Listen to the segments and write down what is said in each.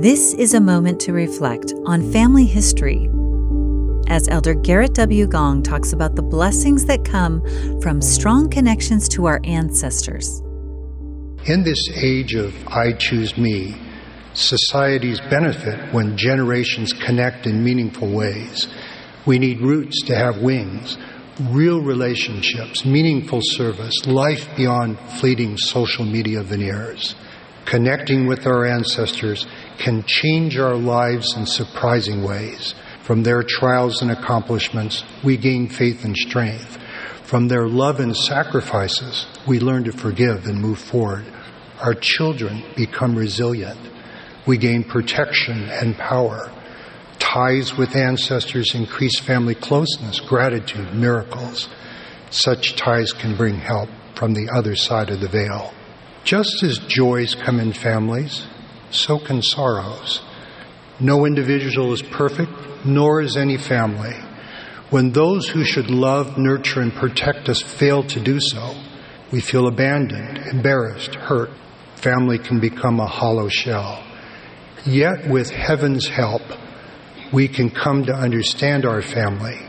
This is a moment to reflect on family history as Elder Gerrit W. Gong talks about the blessings that come from strong connections to our ancestors. In this age of I choose me, societies benefit when generations connect in meaningful ways. We need roots to have wings, real relationships, meaningful service, life beyond fleeting social media veneers. Connecting with our ancestors can change our lives in surprising ways. From their trials and accomplishments, we gain faith and strength. From their love and sacrifices, we learn to forgive and move forward. Our children become resilient. We gain protection and power. Ties with ancestors increase family closeness, gratitude, miracles. Such ties can bring help from the other side of the veil. Just as joys come in families, so can sorrows. No individual is perfect, nor is any family. When those who should love, nurture, and protect us fail to do so, we feel abandoned, embarrassed, hurt. Family can become a hollow shell. Yet, with heaven's help, we can come to understand our family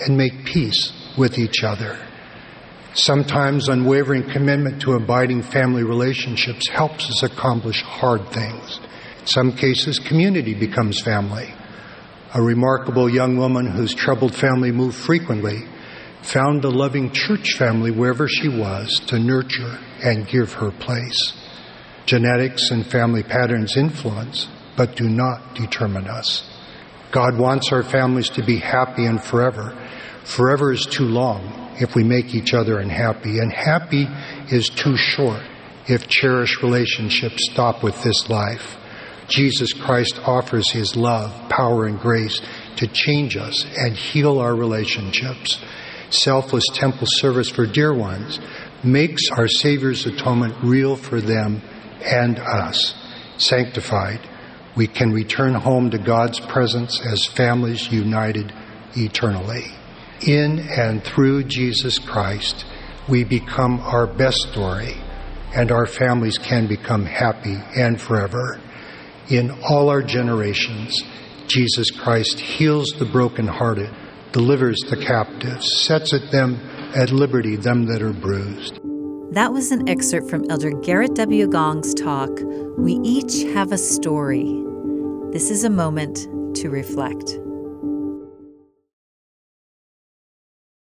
and make peace with each other. Sometimes unwavering commitment to abiding family relationships helps us accomplish hard things. In some cases, community becomes family. A remarkable young woman whose troubled family moved frequently found a loving church family wherever she was to nurture and give her place. Genetics and family patterns influence, but do not determine us. God wants our families to be happy and forever. Forever is too long if we make each other unhappy, and happy is too short if cherished relationships stop with this life. Jesus Christ offers his love, power, and grace to change us and heal our relationships. Selfless temple service for dear ones makes our Savior's atonement real for them and us. Sanctified, we can return home to God's presence as families united eternally. In and through Jesus Christ, we become our best story, and our families can become happy and forever. In all our generations, Jesus Christ heals the brokenhearted, delivers the captives, sets at them at liberty them that are bruised. That was an excerpt from Elder Gerrit W. Gong's talk, We Each Have a Story. This is a moment to reflect.